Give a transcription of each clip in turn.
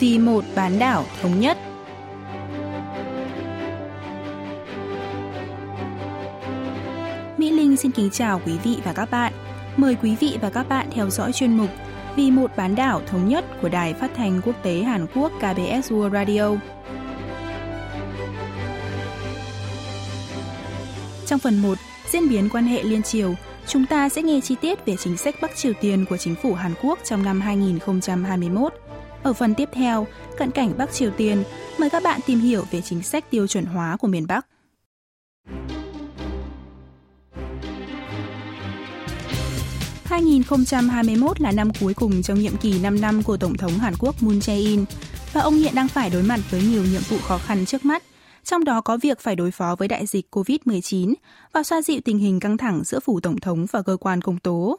vì một bán đảo thống nhất. Mỹ Linh xin kính chào quý vị và các bạn. Mời quý vị và các bạn theo dõi chuyên mục Vì một bán đảo thống nhất của Đài Phát thanh Quốc tế Hàn Quốc KBS World Radio. Trong phần 1, diễn biến quan hệ liên triều, chúng ta sẽ nghe chi tiết về chính sách Bắc Triều Tiên của chính phủ Hàn Quốc trong năm 2021. Ở phần tiếp theo, cận cảnh Bắc Triều Tiên, mời các bạn tìm hiểu về chính sách tiêu chuẩn hóa của miền Bắc. ...2021 là năm cuối cùng trong nhiệm kỳ 5 năm của Tổng thống Hàn Quốc Moon Jae-in và ông hiện đang phải đối mặt với nhiều nhiệm vụ khó khăn trước mắt, trong đó có việc phải đối phó với đại dịch COVID-19 và xoa dịu tình hình căng thẳng giữa phủ Tổng thống và cơ quan công tố.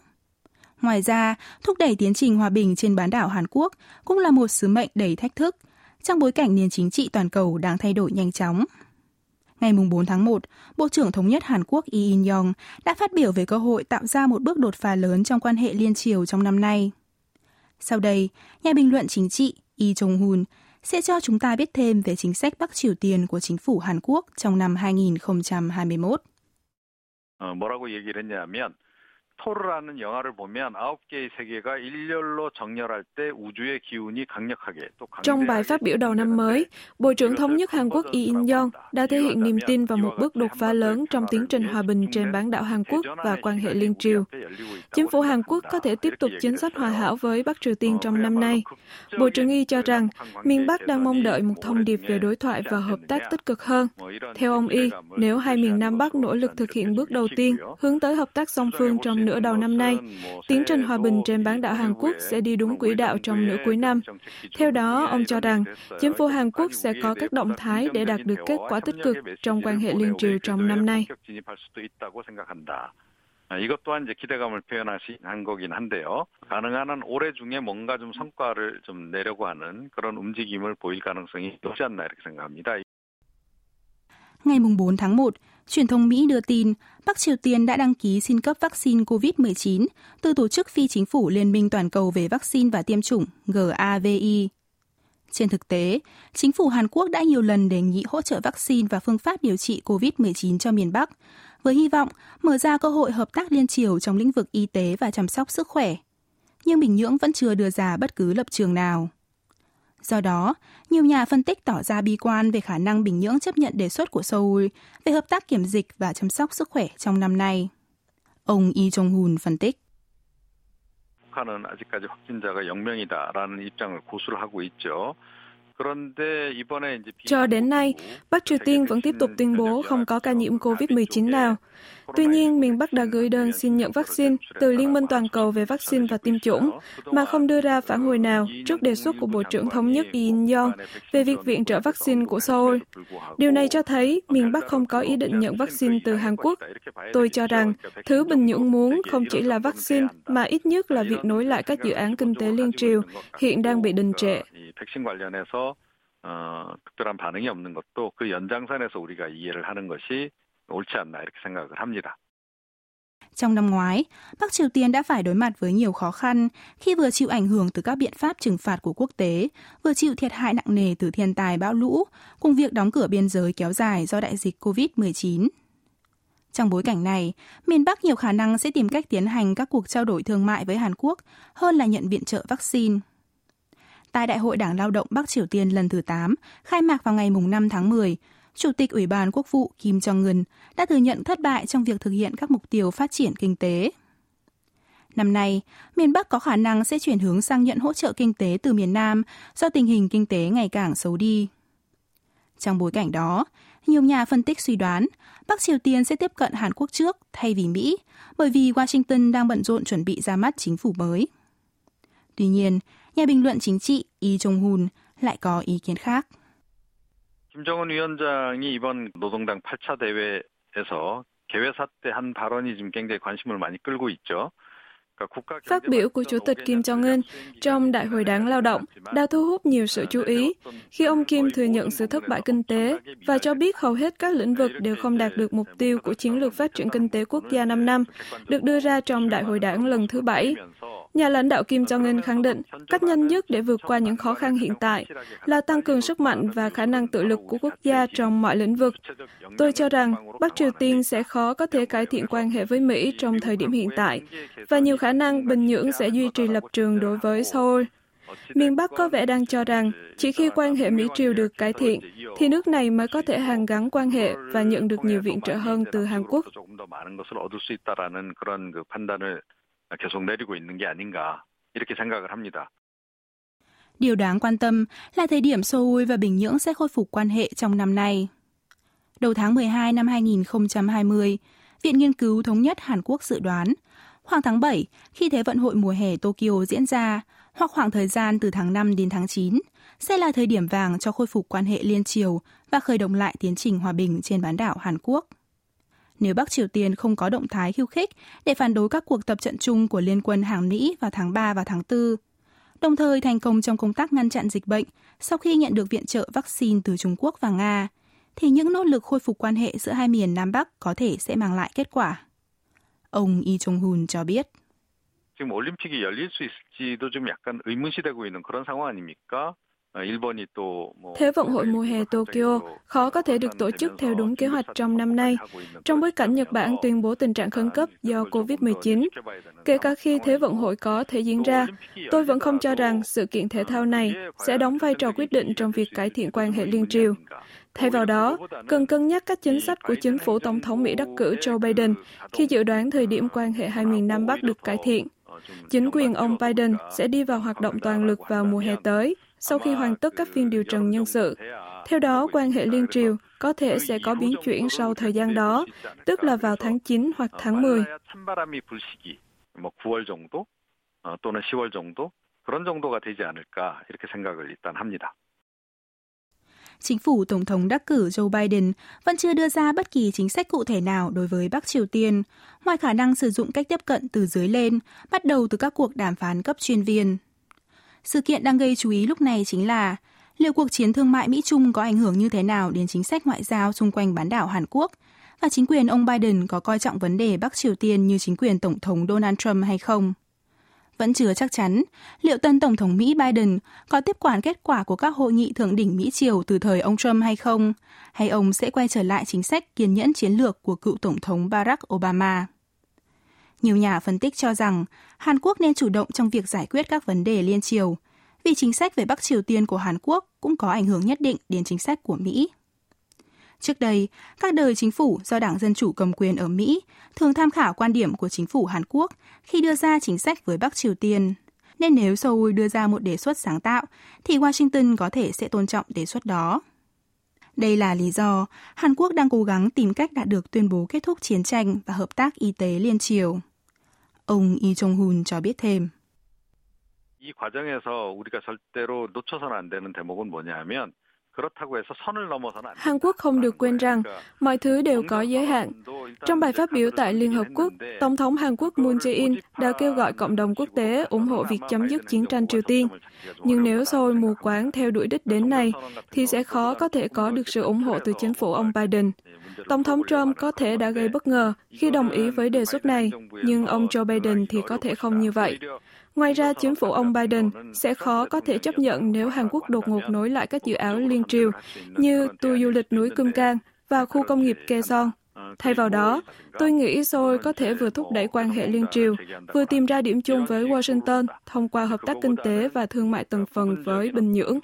Ngoài ra, thúc đẩy tiến trình hòa bình trên bán đảo Hàn Quốc cũng là một sứ mệnh đầy thách thức trong bối cảnh nền chính trị toàn cầu đang thay đổi nhanh chóng. Ngày 4 tháng 1, Bộ trưởng Thống nhất Hàn Quốc Lee In-yong đã phát biểu về cơ hội tạo ra một bước đột phá lớn trong quan hệ liên triều trong năm nay. Sau đây, nhà bình luận chính trị Lee Jong-hun sẽ cho chúng ta biết thêm về chính sách Bắc Triều Tiên của chính phủ Hàn Quốc trong năm 2021. 어, 뭐라고 얘기를 했냐면 토르라는 영화를 보면 아홉 개의 세계가 일렬로 정렬할 때 우주의 기운이 강력하게 또 Trong bài phát biểu đầu năm mới, Bộ trưởng Thống nhất Hàn Quốc Lee In-yong đã thể hiện niềm tin vào một bước đột phá lớn trong tiến trình hòa bình trên bán đảo Hàn Quốc và quan hệ liên triều. Chính phủ Hàn Quốc có thể tiếp tục chính sách hòa hảo với Bắc Triều Tiên trong năm nay. Bộ trưởng Y cho rằng miền Bắc đang mong đợi một thông điệp về đối thoại và hợp tác tích cực hơn. Theo ông Y, nếu hai miền Nam Bắc nỗ lực thực hiện bước đầu tiên hướng tới hợp tác song phương trong nửa đầu năm nay, tiến trình hòa bình trên bán đảo Hàn Quốc sẽ đi đúng quỹ đạo trong nửa cuối năm. Theo đó, ông cho rằng chính phủ Hàn Quốc sẽ có các động thái để đạt được kết quả tích cực trong quan hệ liên triều trong năm nay. 이것 또한 이제 기대감을 표현한 거긴 한데요. 가능한 한 올해 중에 뭔가 좀 성과를 좀 내려고 하는 그런 움직임을 보일 가능성이 높지 않나 이렇게 생각합니다. Ngày 4 tháng 1, truyền thông Mỹ đưa tin Bắc Triều Tiên đã đăng ký xin cấp vaccine COVID-19 từ Tổ chức Phi Chính phủ Liên minh Toàn cầu về vaccine và tiêm chủng GAVI. Trên thực tế, chính phủ Hàn Quốc đã nhiều lần đề nghị hỗ trợ vaccine và phương pháp điều trị COVID-19 cho miền Bắc, với hy vọng mở ra cơ hội hợp tác liên triều trong lĩnh vực y tế và chăm sóc sức khỏe. Nhưng Bình Nhưỡng vẫn chưa đưa ra bất cứ lập trường nào. Do đó, nhiều nhà phân tích tỏ ra bi quan về khả năng Bình Nhưỡng chấp nhận đề xuất của Seoul về hợp tác kiểm dịch và chăm sóc sức khỏe trong năm nay. Ông Lee Jong-hun phân tích. 북한은 아직까지 확진자가 0명이다라는 입장을 고수를 하고 있죠. Cho đến nay, Bắc Triều Tiên vẫn tiếp tục tuyên bố không có ca nhiễm COVID-19 nào. Tuy nhiên, miền Bắc đã gửi đơn xin nhận vaccine từ Liên minh Toàn cầu về vaccine và tiêm chủng, mà không đưa ra phản hồi nào trước đề xuất của Bộ trưởng Thống nhất In Yong về việc viện trợ vaccine của Seoul. Điều này cho thấy miền Bắc không có ý định nhận vaccine từ Hàn Quốc. Tôi cho rằng, thứ Bình Nhưỡng muốn không chỉ là vaccine, mà ít nhất là việc nối lại các dự án kinh tế liên triều hiện đang bị đình trệ. 어, 특별한 반응이 없는 것도 그 연장선에서 우리가 이해를 하는 것이 옳지 않나 이렇게 생각을 합니다. Trong năm ngoái, Bắc Triều Tiên đã phải đối mặt với nhiều khó khăn khi vừa chịu ảnh hưởng từ các biện pháp trừng phạt của quốc tế, vừa chịu thiệt hại nặng nề từ thiên tai bão lũ, cùng việc đóng cửa biên giới kéo dài do đại dịch COVID-19. Trong bối cảnh này, miền Bắc nhiều khả năng sẽ tìm cách tiến hành các cuộc trao đổi thương mại với Hàn Quốc hơn là nhận viện trợ vaccine. Tại Đại hội Đảng Lao động Bắc Triều Tiên lần thứ 8, khai mạc vào ngày 5 tháng 10, Chủ tịch Ủy ban Quốc vụ Kim Jong-un đã thừa nhận thất bại trong việc thực hiện các mục tiêu phát triển kinh tế. Năm nay, miền Bắc có khả năng sẽ chuyển hướng sang nhận hỗ trợ kinh tế từ miền Nam do tình hình kinh tế ngày càng xấu đi. Trong bối cảnh đó, nhiều nhà phân tích suy đoán Bắc Triều Tiên sẽ tiếp cận Hàn Quốc trước thay vì Mỹ, bởi vì Washington đang bận rộn chuẩn bị ra mắt chính phủ mới. Tuy nhiên, nhà bình luận chính trị Lee Jong-hun lại có ý kiến khác. 김정은 위원장이 이번 노동당 8차 대회에서 개회사 때 한 발언이 지금 굉장히 관심을 많이 끌고 있죠. Phát biểu của Chủ tịch Kim Jong-un trong Đại hội Đảng Lao động đã thu hút nhiều sự chú ý khi ông Kim thừa nhận sự thất bại kinh tế và cho biết hầu hết các lĩnh vực đều không đạt được mục tiêu của chiến lược phát triển kinh tế quốc gia 5 năm được đưa ra trong Đại hội Đảng lần thứ bảy. Nhà lãnh đạo Kim Jong-un khẳng định cách nhanh nhất để vượt qua những khó khăn hiện tại là tăng cường sức mạnh và khả năng tự lực của quốc gia trong mọi lĩnh vực. Tôi cho rằng Bắc Triều Tiên sẽ khó có thể cải thiện quan hệ với Mỹ trong thời điểm hiện tại, và nhiều khả năng Bình Nhưỡng sẽ duy trì lập trường đối với Seoul. Miền Bắc có vẻ đang cho rằng chỉ khi quan hệ Mỹ-Triều được cải thiện, thì nước này mới có thể hàn gắn quan hệ và nhận được nhiều viện trợ hơn từ Hàn Quốc. 계속 내리고 있는 게 아닌가 이렇게 생각을 합니다. Điều đáng quan tâm là thời điểm Seoul và Bình Nhưỡng sẽ khôi phục quan hệ trong năm nay. Đầu tháng 12 năm 2020, Viện Nghiên cứu Thống nhất Hàn Quốc dự đoán khoảng tháng 7, khi Thế vận hội mùa hè Tokyo diễn ra, hoặc khoảng thời gian từ tháng 5 đến tháng 9, sẽ là thời điểm vàng cho khôi phục quan hệ liên triều và khởi động lại tiến trình hòa bình trên bán đảo Hàn Quốc nếu Bắc Triều Tiên không có động thái khiêu khích để phản đối các cuộc tập trận chung của Liên quân Hàn Mỹ vào tháng 3 và tháng 4. Đồng thời thành công trong công tác ngăn chặn dịch bệnh sau khi nhận được viện trợ vaccine từ Trung Quốc và Nga, thì những nỗ lực khôi phục quan hệ giữa hai miền Nam Bắc có thể sẽ mang lại kết quả. Ông Lee Jong-hun cho biết. 지금 올림픽이 열릴 수 있을지도 좀 약간 의문시되고 있는 그런 상황 아닙니까? Thế vận hội mùa hè Tokyo khó có thể được tổ chức theo đúng kế hoạch trong năm nay, trong bối cảnh Nhật Bản tuyên bố tình trạng khẩn cấp do COVID-19. Kể cả khi Thế vận hội có thể diễn ra, tôi vẫn không cho rằng sự kiện thể thao này sẽ đóng vai trò quyết định trong việc cải thiện quan hệ liên triều. Thay vào đó, cần cân nhắc các chính sách của chính phủ Tổng thống Mỹ đắc cử Joe Biden khi dự đoán thời điểm quan hệ hai miền Nam Bắc được cải thiện. Chính quyền ông Biden sẽ đi vào hoạt động toàn lực vào mùa hè tới, sau khi hoàn tất các phiên điều trần nhân sự. Theo đó, quan hệ liên triều có thể sẽ có biến chuyển sau thời gian đó, tức là vào tháng 9 hoặc tháng 10. Chính phủ Tổng thống đắc cử Joe Biden vẫn chưa đưa ra bất kỳ chính sách cụ thể nào đối với Bắc Triều Tiên, ngoài khả năng sử dụng cách tiếp cận từ dưới lên, bắt đầu từ các cuộc đàm phán cấp chuyên viên. Sự kiện đang gây chú ý lúc này chính là liệu cuộc chiến thương mại Mỹ-Trung có ảnh hưởng như thế nào đến chính sách ngoại giao xung quanh bán đảo Hàn Quốc và chính quyền ông Biden có coi trọng vấn đề Bắc Triều Tiên như chính quyền Tổng thống Donald Trump hay không. Vẫn chưa chắc chắn liệu tân Tổng thống Mỹ Biden có tiếp quản kết quả của các hội nghị thượng đỉnh Mỹ-Triều từ thời ông Trump hay không, hay ông sẽ quay trở lại chính sách kiên nhẫn chiến lược của cựu Tổng thống Barack Obama. Nhiều nhà phân tích cho rằng Hàn Quốc nên chủ động trong việc giải quyết các vấn đề liên triều, vì chính sách về Bắc Triều Tiên của Hàn Quốc cũng có ảnh hưởng nhất định đến chính sách của Mỹ. Trước đây, các đời chính phủ do Đảng Dân Chủ cầm quyền ở Mỹ thường tham khảo quan điểm của chính phủ Hàn Quốc khi đưa ra chính sách với Bắc Triều Tiên. Nên nếu Seoul đưa ra một đề xuất sáng tạo, thì Washington có thể sẽ tôn trọng đề xuất đó. Đây là lý do Hàn Quốc đang cố gắng tìm cách đạt được tuyên bố kết thúc chiến tranh và hợp tác y tế liên triều. Ông Lee Jong-hun cho biết thêm. 이 과정에서 우리가 절대로 놓쳐서는 안 되는 대목은 뭐냐면 Hàn Quốc không được quên rằng mọi thứ đều có giới hạn. Trong bài phát biểu tại Liên Hợp Quốc, Tổng thống Hàn Quốc Moon Jae-in đã kêu gọi cộng đồng quốc tế ủng hộ việc chấm dứt chiến tranh Triều Tiên. Nhưng nếu Seoul mù quáng theo đuổi đích đến này, thì sẽ khó có thể có được sự ủng hộ từ chính phủ ông Biden. Tổng thống Trump có thể đã gây bất ngờ khi đồng ý với đề xuất này, nhưng ông Joe Biden thì có thể không như vậy. Ngoài ra, chính phủ ông Biden sẽ khó có thể chấp nhận nếu Hàn Quốc đột ngột nối lại các dự án liên triều như tour du lịch núi Cơm Cang và khu công nghiệp Kaesong. Thay vào đó, tôi nghĩ Seoul có thể vừa thúc đẩy quan hệ liên triều, vừa tìm ra điểm chung với Washington thông qua hợp tác kinh tế và thương mại từng phần với Bình Nhưỡng.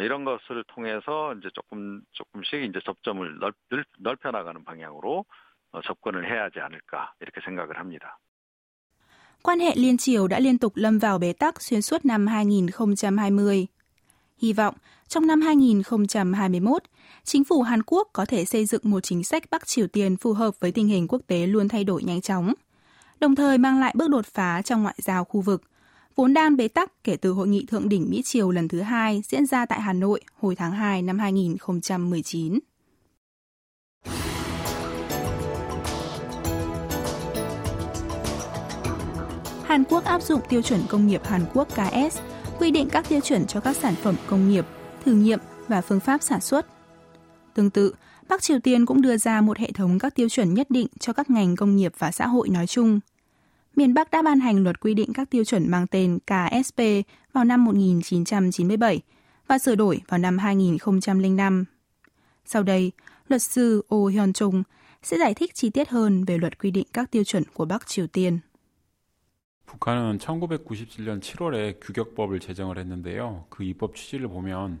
이런 것을 통해서 이제 조금 조금씩 이제 접점을 넓, 넓혀 나가는 방향으로 접근을 해야 하지 않을까 이렇게 생각을 합니다. Quan hệ liên triều đã liên tục lâm vào bế tắc xuyên suốt năm 2020. Hy vọng trong năm 2021, chính phủ Hàn Quốc có thể xây dựng một chính sách Bắc Triều Tiên phù hợp với tình hình quốc tế luôn thay đổi nhanh chóng, đồng thời mang lại bước đột phá trong ngoại giao khu vực – vốn đang bế tắc kể từ hội nghị thượng đỉnh Mỹ Triều lần thứ hai diễn ra tại Hà Nội hồi tháng 2 năm 2019. Hàn Quốc áp dụng tiêu chuẩn công nghiệp Hàn Quốc KS, quy định các tiêu chuẩn cho các sản phẩm công nghiệp, thử nghiệm và phương pháp sản xuất. Tương tự, Bắc Triều Tiên cũng đưa ra một hệ thống các tiêu chuẩn nhất định cho các ngành công nghiệp và xã hội nói chung – miền Bắc đã ban hành luật quy định các tiêu chuẩn mang tên KSP vào năm 1997 và sửa đổi vào năm 2005. Sau đây, luật sư Oh Hyun Chung sẽ giải thích chi tiết hơn về luật quy định các tiêu chuẩn của Bắc Triều Tiên. 북한은 1997년 7월에 규격법을 제정을 했는데요. 그 입법 취지를 보면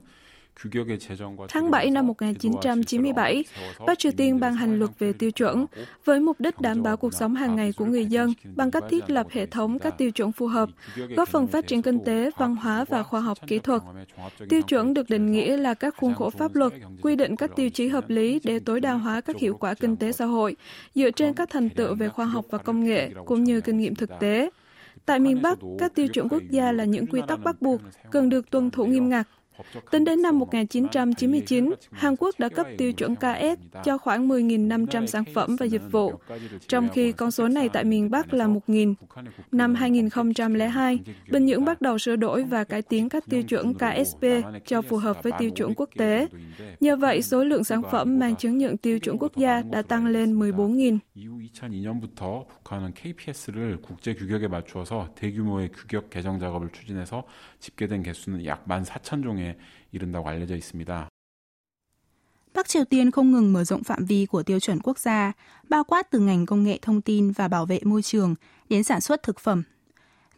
Tháng 7 năm 1997, Bắc Triều Tiên ban hành luật về tiêu chuẩn với mục đích đảm bảo cuộc sống hàng ngày của người dân bằng cách thiết lập hệ thống các tiêu chuẩn phù hợp, góp phần phát triển kinh tế, văn hóa và khoa học kỹ thuật. Tiêu chuẩn được định nghĩa là các khuôn khổ pháp luật quy định các tiêu chí hợp lý để tối đa hóa các hiệu quả kinh tế xã hội dựa trên các thành tựu về khoa học và công nghệ cũng như kinh nghiệm thực tế. Tại miền Bắc, các tiêu chuẩn quốc gia là những quy tắc bắt buộc cần được tuân thủ nghiêm ngặt Tính đến năm 1999, Hàn Quốc đã cấp tiêu chuẩn KS cho khoảng 10.500 sản phẩm và dịch vụ, trong khi con số này tại miền Bắc là 1.000. Năm 2002, Bình Nhưỡng bắt đầu sửa đổi và cải tiến các tiêu chuẩn KSP cho phù hợp với tiêu chuẩn quốc tế. Nhờ vậy, số lượng sản phẩm mang chứng nhận tiêu chuẩn quốc gia đã tăng lên 14.000. 이후 2002년부터 북한은 KPS를 국제 규격에 맞추어서 대규모의 규격 개정 작업을 추진해서 집계된 개수는 약 14,000종에 이른다고 알려져 있습니다. Bắc Triều Tiên không ngừng mở rộng phạm vi của tiêu chuẩn quốc gia, bao quát từ ngành công nghệ thông tin và bảo vệ môi trường đến sản xuất thực phẩm.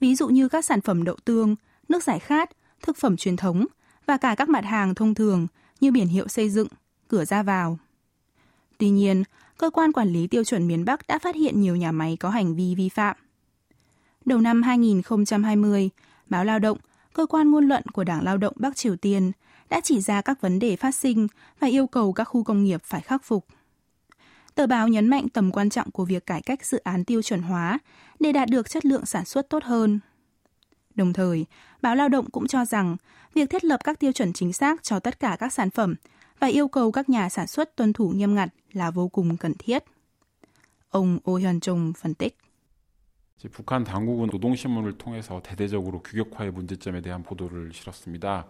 Ví dụ như các sản phẩm đậu tương, nước giải khát, thực phẩm truyền thống và cả các mặt hàng thông thường như biển hiệu xây dựng, cửa ra vào. Tuy nhiên, cơ quan quản lý tiêu chuẩn miền Bắc đã phát hiện nhiều nhà máy có hành vi vi phạm. Đầu năm 2020, báo Lao động cơ quan ngôn luận của Đảng Lao động Bắc Triều Tiên đã chỉ ra các vấn đề phát sinh và yêu cầu các khu công nghiệp phải khắc phục. Tờ báo nhấn mạnh tầm quan trọng của việc cải cách dự án tiêu chuẩn hóa để đạt được chất lượng sản xuất tốt hơn. Đồng thời, báo Lao động cũng cho rằng việc thiết lập các tiêu chuẩn chính xác cho tất cả các sản phẩm và yêu cầu các nhà sản xuất tuân thủ nghiêm ngặt là vô cùng cần thiết. Ông Oh Hyun Chung phân tích. 북한 당국은 노동신문을 통해서 대대적으로 규격화의 문제점에 대한 보도를 실었습니다.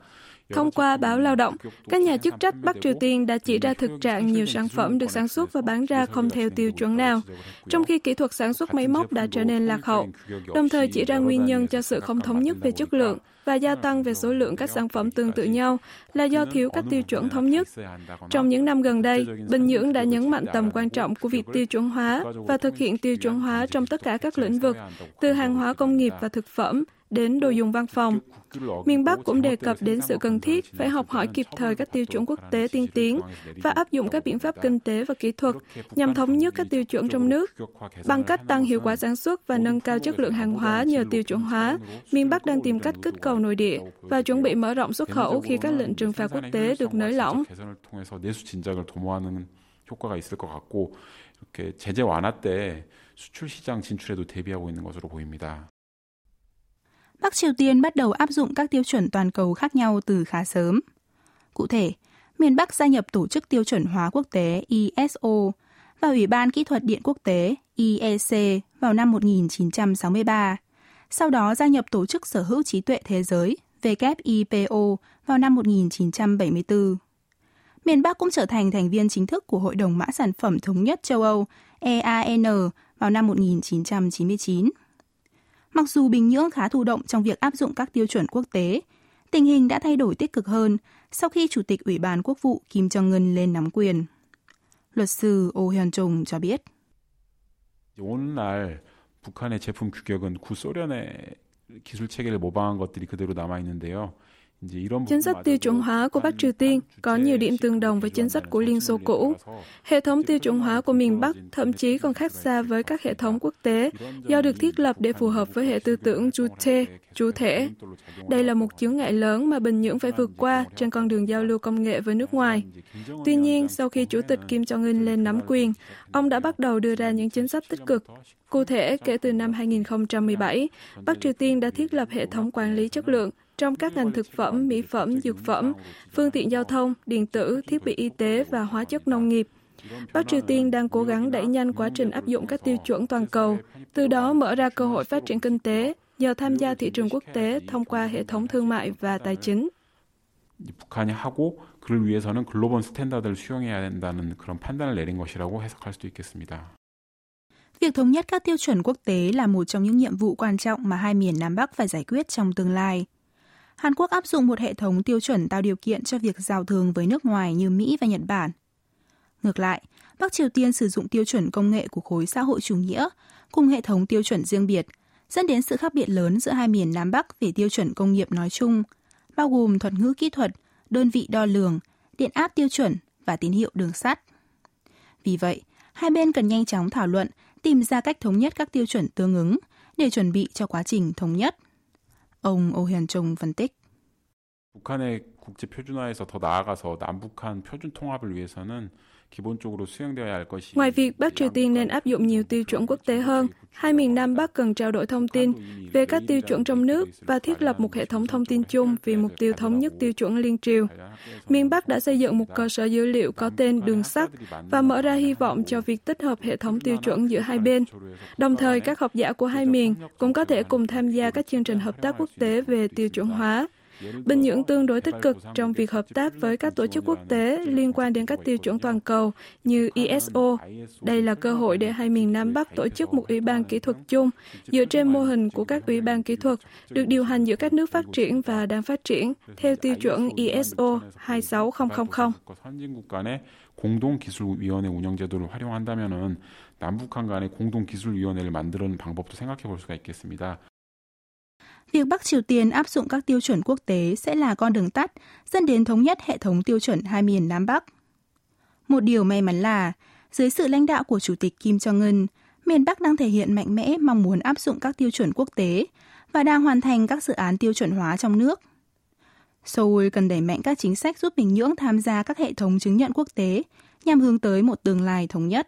Thông qua báo lao động, các nhà chức trách Bắc Triều Tiên đã chỉ ra thực trạng nhiều sản phẩm được sản xuất và bán ra không theo tiêu chuẩn nào, trong khi kỹ thuật sản xuất máy móc đã trở nên lạc hậu, đồng thời chỉ ra nguyên nhân cho sự không thống nhất về chất lượng và gia tăng về số lượng các sản phẩm tương tự nhau là do thiếu các tiêu chuẩn thống nhất. Trong những năm gần đây, Bình Nhưỡng đã nhấn mạnh tầm quan trọng của việc tiêu chuẩn hóa và thực hiện tiêu chuẩn hóa trong tất cả các lĩnh vực, từ hàng hóa công nghiệp và thực phẩm đến đồ dùng văn phòng. Miền Bắc cũng đề cập đến sự cần thiết phải học hỏi kịp thời các tiêu chuẩn quốc tế tiên tiến và áp dụng các biện pháp kinh tế và kỹ thuật nhằm thống nhất các tiêu chuẩn trong nước. Bằng cách tăng hiệu quả sản xuất và nâng cao chất lượng hàng hóa nhờ tiêu chuẩn hóa, miền Bắc đang tìm cách kích cầu nội địa và chuẩn bị mở rộng xuất khẩu khi các lệnh trừng phạt quốc tế được nới lỏng. 효과가 있을 것 같고 이렇게 제재 완화 때 수출 시장 진출에도 대비하고 있는 것으로 보입니다. Bắc Triều Tiên bắt đầu áp dụng các tiêu chuẩn toàn cầu khác nhau từ khá sớm. Cụ thể, miền Bắc gia nhập Tổ chức Tiêu chuẩn hóa quốc tế ISO và Ủy ban Kỹ thuật Điện Quốc tế IEC vào năm 1963, sau đó gia nhập Tổ chức Sở hữu trí tuệ thế giới WIPO vào năm 1974. Miền Bắc cũng trở thành thành viên chính thức của Hội đồng Mã sản phẩm Thống nhất châu Âu EAN vào năm 1999. Mặc dù Bình Nhưỡng khá thụ động trong việc áp dụng các tiêu chuẩn quốc tế, tình hình đã thay đổi tích cực hơn sau khi Chủ tịch Ủy ban Quốc vụ Kim Jong-un lên nắm quyền. Luật sư Oh Hyun Chung cho biết. 오늘날 북한의 제품 규격은 구소련의 기술 체계를 모방한 것들이 그대로 남아 있는데요. Chính sách tiêu chuẩn hóa của Bắc Triều Tiên có nhiều điểm tương đồng với chính sách của Liên Xô cũ. Hệ thống tiêu chuẩn hóa của miền Bắc thậm chí còn khác xa với các hệ thống quốc tế do được thiết lập để phù hợp với hệ tư tưởng Juche, chủ thể. Đây là một chướng ngại lớn mà Bình Nhưỡng phải vượt qua trên con đường giao lưu công nghệ với nước ngoài. Tuy nhiên, sau khi Chủ tịch Kim Jong-un lên nắm quyền, ông đã bắt đầu đưa ra những chính sách tích cực. Cụ thể, kể từ năm 2017, Bắc Triều Tiên đã thiết lập hệ thống quản lý chất lượng trong các ngành thực phẩm, mỹ phẩm, dược phẩm, phương tiện giao thông, điện tử, thiết bị y tế và hóa chất nông nghiệp. Bắc Triều Tiên đang cố gắng đẩy nhanh quá trình áp dụng các tiêu chuẩn toàn cầu, từ đó mở ra cơ hội phát triển kinh tế nhờ tham gia thị trường quốc tế thông qua hệ thống thương mại và tài chính. 북한이 하고 그를 위해서는 글로벌 스탠다드를 수용해야 된다는 그런 판단을 내린 것이라고 해석할 수도 있겠습니다. Việc thống nhất các tiêu chuẩn quốc tế là một trong những nhiệm vụ quan trọng mà hai miền Nam Bắc phải giải quyết trong tương lai. Hàn Quốc áp dụng một hệ thống tiêu chuẩn tạo điều kiện cho việc giao thương với nước ngoài như Mỹ và Nhật Bản. Ngược lại, Bắc Triều Tiên sử dụng tiêu chuẩn công nghệ của khối xã hội chủ nghĩa cùng hệ thống tiêu chuẩn riêng biệt, dẫn đến sự khác biệt lớn giữa hai miền Nam Bắc về tiêu chuẩn công nghiệp nói chung, bao gồm thuật ngữ kỹ thuật, đơn vị đo lường, điện áp tiêu chuẩn và tín hiệu đường sắt. Vì vậy, hai bên cần nhanh chóng thảo luận, tìm ra cách thống nhất các tiêu chuẩn tương ứng để chuẩn bị cho quá trình thống nhất. Ông Oh Hyun Chung phân tích. 북한의 국제 표준화에서 더 나아가서 남북한 표준 통합을 위해서는 Ngoài việc Bắc Triều Tiên nên áp dụng nhiều tiêu chuẩn quốc tế hơn, hai miền Nam Bắc cần trao đổi thông tin về các tiêu chuẩn trong nước và thiết lập một hệ thống thông tin chung vì mục tiêu thống nhất tiêu chuẩn liên triều. Miền Bắc đã xây dựng một cơ sở dữ liệu có tên đường sắt và mở ra hy vọng cho việc tích hợp hệ thống tiêu chuẩn giữa hai bên. Đồng thời, các học giả của hai miền cũng có thể cùng tham gia các chương trình hợp tác quốc tế về tiêu chuẩn hóa. Bình Nhưỡng tương đối tích cực trong việc hợp tác với các tổ chức quốc tế liên quan đến các tiêu chuẩn toàn cầu như ISO. Đây là cơ hội để hai miền Nam Bắc tổ chức một ủy ban kỹ thuật chung dựa trên mô hình của các ủy ban kỹ thuật được điều hành giữa các nước phát triển và đang phát triển theo tiêu chuẩn ISO 26000. 공동기술위원회 운영제도를 활용한다면 남북한 간의 공동기술위원회를 만드는 방법도 생각해 볼 수가 있겠습니다. Việc Bắc Triều Tiên áp dụng các tiêu chuẩn quốc tế sẽ là con đường tắt dẫn đến thống nhất hệ thống tiêu chuẩn hai miền Nam Bắc. Một điều may mắn là, dưới sự lãnh đạo của Chủ tịch Kim Jong-un, miền Bắc đang thể hiện mạnh mẽ mong muốn áp dụng các tiêu chuẩn quốc tế và đang hoàn thành các dự án tiêu chuẩn hóa trong nước. Seoul cần đẩy mạnh các chính sách giúp Bình Nhưỡng tham gia các hệ thống chứng nhận quốc tế nhằm hướng tới một tương lai thống nhất.